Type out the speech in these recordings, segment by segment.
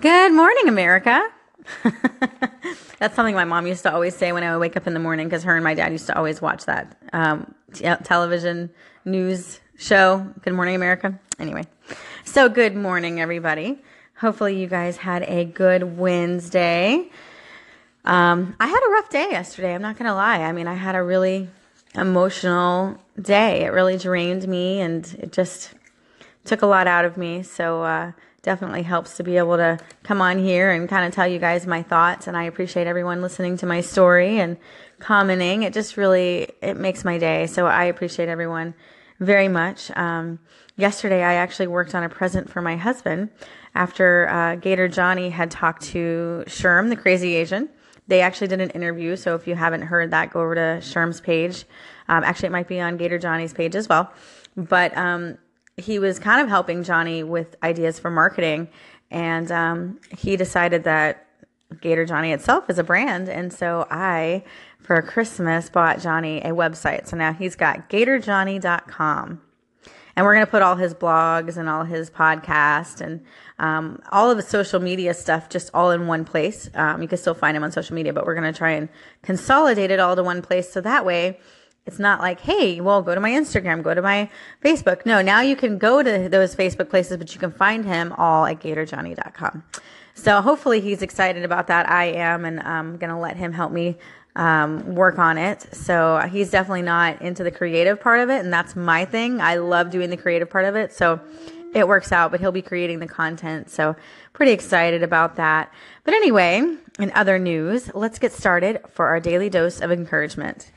Good morning, America. That's something my mom used to always say when I would wake up in the morning because her and my dad used to always watch that um, t- television news show, Good Morning America. Anyway, so good morning, everybody. Hopefully, you guys had a good Wednesday. Um, I had a rough day yesterday. I'm not going to lie. I mean, I had a really emotional day. It really drained me and it just took a lot out of me. So, uh, definitely helps to be able to come on here and kind of tell you guys my thoughts and I appreciate everyone listening to my story and commenting. It just really it makes my day. So I appreciate everyone very much. Um, yesterday I actually worked on a present for my husband after uh, Gator Johnny had talked to Sherm, the crazy Asian. They actually did an interview, so if you haven't heard that, go over to Sherm's page. Um, actually, it might be on Gator Johnny's page as well. But um, he was kind of helping Johnny with ideas for marketing, and um, he decided that Gator Johnny itself is a brand, and so I, for Christmas, bought Johnny a website. So now he's got GatorJohnny.com, and we're gonna put all his blogs and all his podcasts and um, all of the social media stuff just all in one place. Um, you can still find him on social media, but we're gonna try and consolidate it all to one place, so that way it's not like, hey, well, go to my Instagram, go to my Facebook. No, now you can go to those Facebook places, but you can find him all at gatorjohnny.com. So hopefully he's excited about that. I am, and I'm going to let him help me um, work on it. So he's definitely not into the creative part of it, and that's my thing. I love doing the creative part of it. So it works out, but he'll be creating the content. So pretty excited about that. But anyway, in other news, let's get started for our daily dose of encouragement.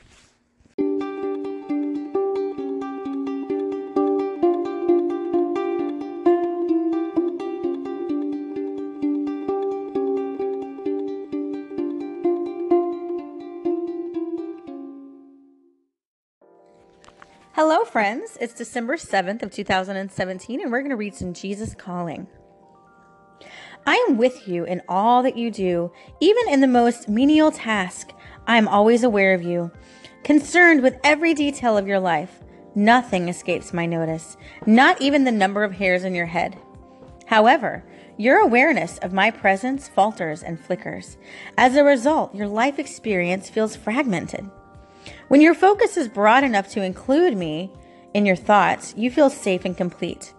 Hello, friends. It's December 7th of 2017, and we're going to read some Jesus Calling. I am with you in all that you do, even in the most menial task. I am always aware of you, concerned with every detail of your life. Nothing escapes my notice, not even the number of hairs in your head. However, your awareness of my presence falters and flickers. As a result, your life experience feels fragmented. When your focus is broad enough to include me in your thoughts, you feel safe and complete.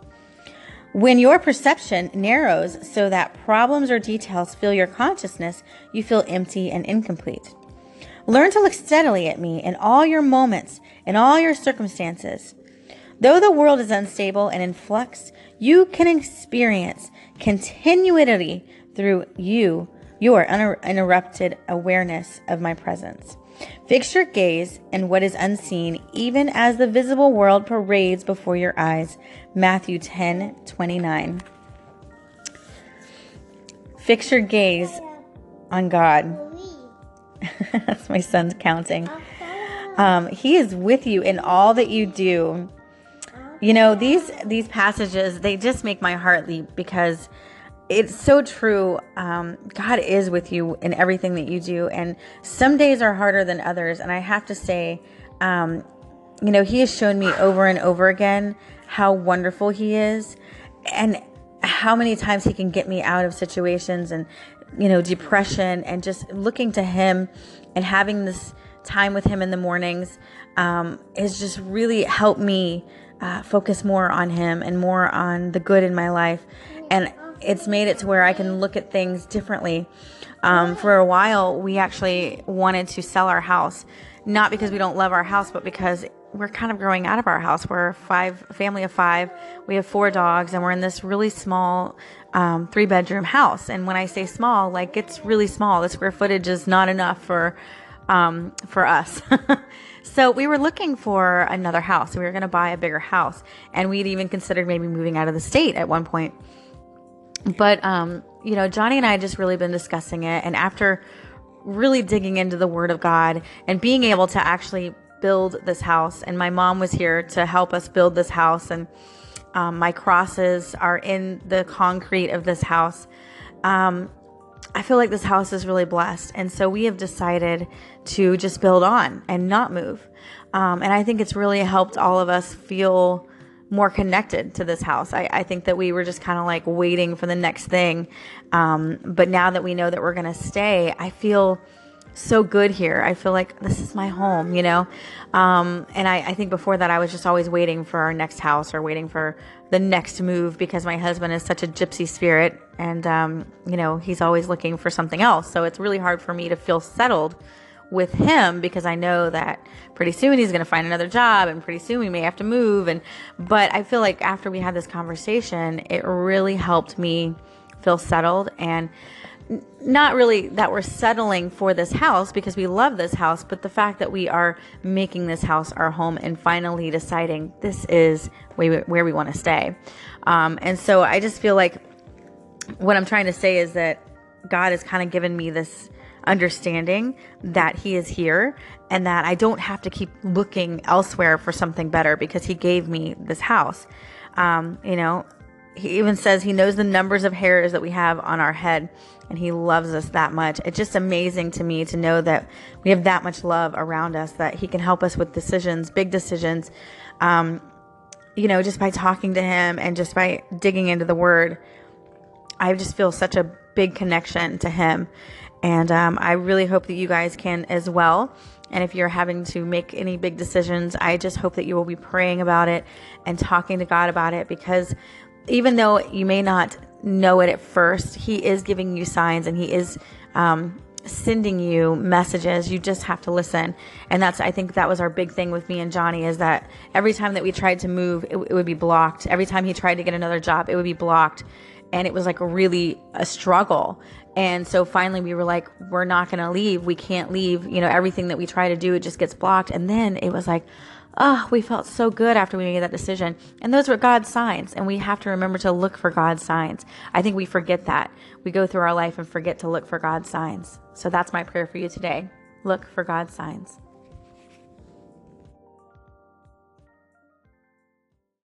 When your perception narrows so that problems or details fill your consciousness, you feel empty and incomplete. Learn to look steadily at me in all your moments, in all your circumstances. Though the world is unstable and in flux, you can experience continuity through you, your uninterrupted awareness of my presence. Fix your gaze in what is unseen, even as the visible world parades before your eyes. Matthew 10 29. Fix your gaze on God. That's my son's counting. Um, he is with you in all that you do. You know these these passages they just make my heart leap because it's so true. Um, God is with you in everything that you do, and some days are harder than others. And I have to say, um, you know, He has shown me over and over again how wonderful He is, and how many times He can get me out of situations and you know depression, and just looking to Him and having this time with Him in the mornings um, has just really helped me uh, focus more on Him and more on the good in my life, and it's made it to where I can look at things differently. Um, for a while, we actually wanted to sell our house, not because we don't love our house, but because we're kind of growing out of our house. We're a five family of five. We have four dogs, and we're in this really small um, three bedroom house. And when I say small, like it's really small. The square footage is not enough for um, for us. so we were looking for another house. We were going to buy a bigger house, and we'd even considered maybe moving out of the state at one point but um, you know, Johnny and I had just really been discussing it, and after really digging into the Word of God and being able to actually build this house, and my mom was here to help us build this house, and um, my crosses are in the concrete of this house. Um, I feel like this house is really blessed, and so we have decided to just build on and not move. Um, and I think it's really helped all of us feel more connected to this house. I, I think that we were just kind of like waiting for the next thing. Um, but now that we know that we're going to stay, I feel so good here. I feel like this is my home, you know? Um, and I, I think before that, I was just always waiting for our next house or waiting for the next move because my husband is such a gypsy spirit and, um, you know, he's always looking for something else. So it's really hard for me to feel settled with him because I know that pretty soon he's going to find another job and pretty soon we may have to move and but I feel like after we had this conversation it really helped me feel settled and not really that we're settling for this house because we love this house, but the fact that we are making this house our home and finally deciding this is where we want to stay. Um, and so I just feel like what I'm trying to say is that God has kind of given me this understanding that He is here and that I don't have to keep looking elsewhere for something better because He gave me this house. Um, you know, He even says He knows the numbers of hairs that we have on our head and He loves us that much. It's just amazing to me to know that we have that much love around us that He can help us with decisions, big decisions. Um, you know, just by talking to Him and just by digging into the Word, I just feel such a big connection to Him. And um, I really hope that you guys can as well. And if you're having to make any big decisions, I just hope that you will be praying about it and talking to God about it because even though you may not know it at first, He is giving you signs and He is um, sending you messages. You just have to listen. And that's, I think that was our big thing with me and Johnny is that every time that we tried to move, it, it would be blocked. Every time he tried to get another job, it would be blocked. And it was like really a struggle. And so finally we were like, we're not going to leave. We can't leave. You know, everything that we try to do, it just gets blocked. And then it was like, oh, we felt so good after we made that decision. And those were God's signs. And we have to remember to look for God's signs. I think we forget that. We go through our life and forget to look for God's signs. So that's my prayer for you today. Look for God's signs.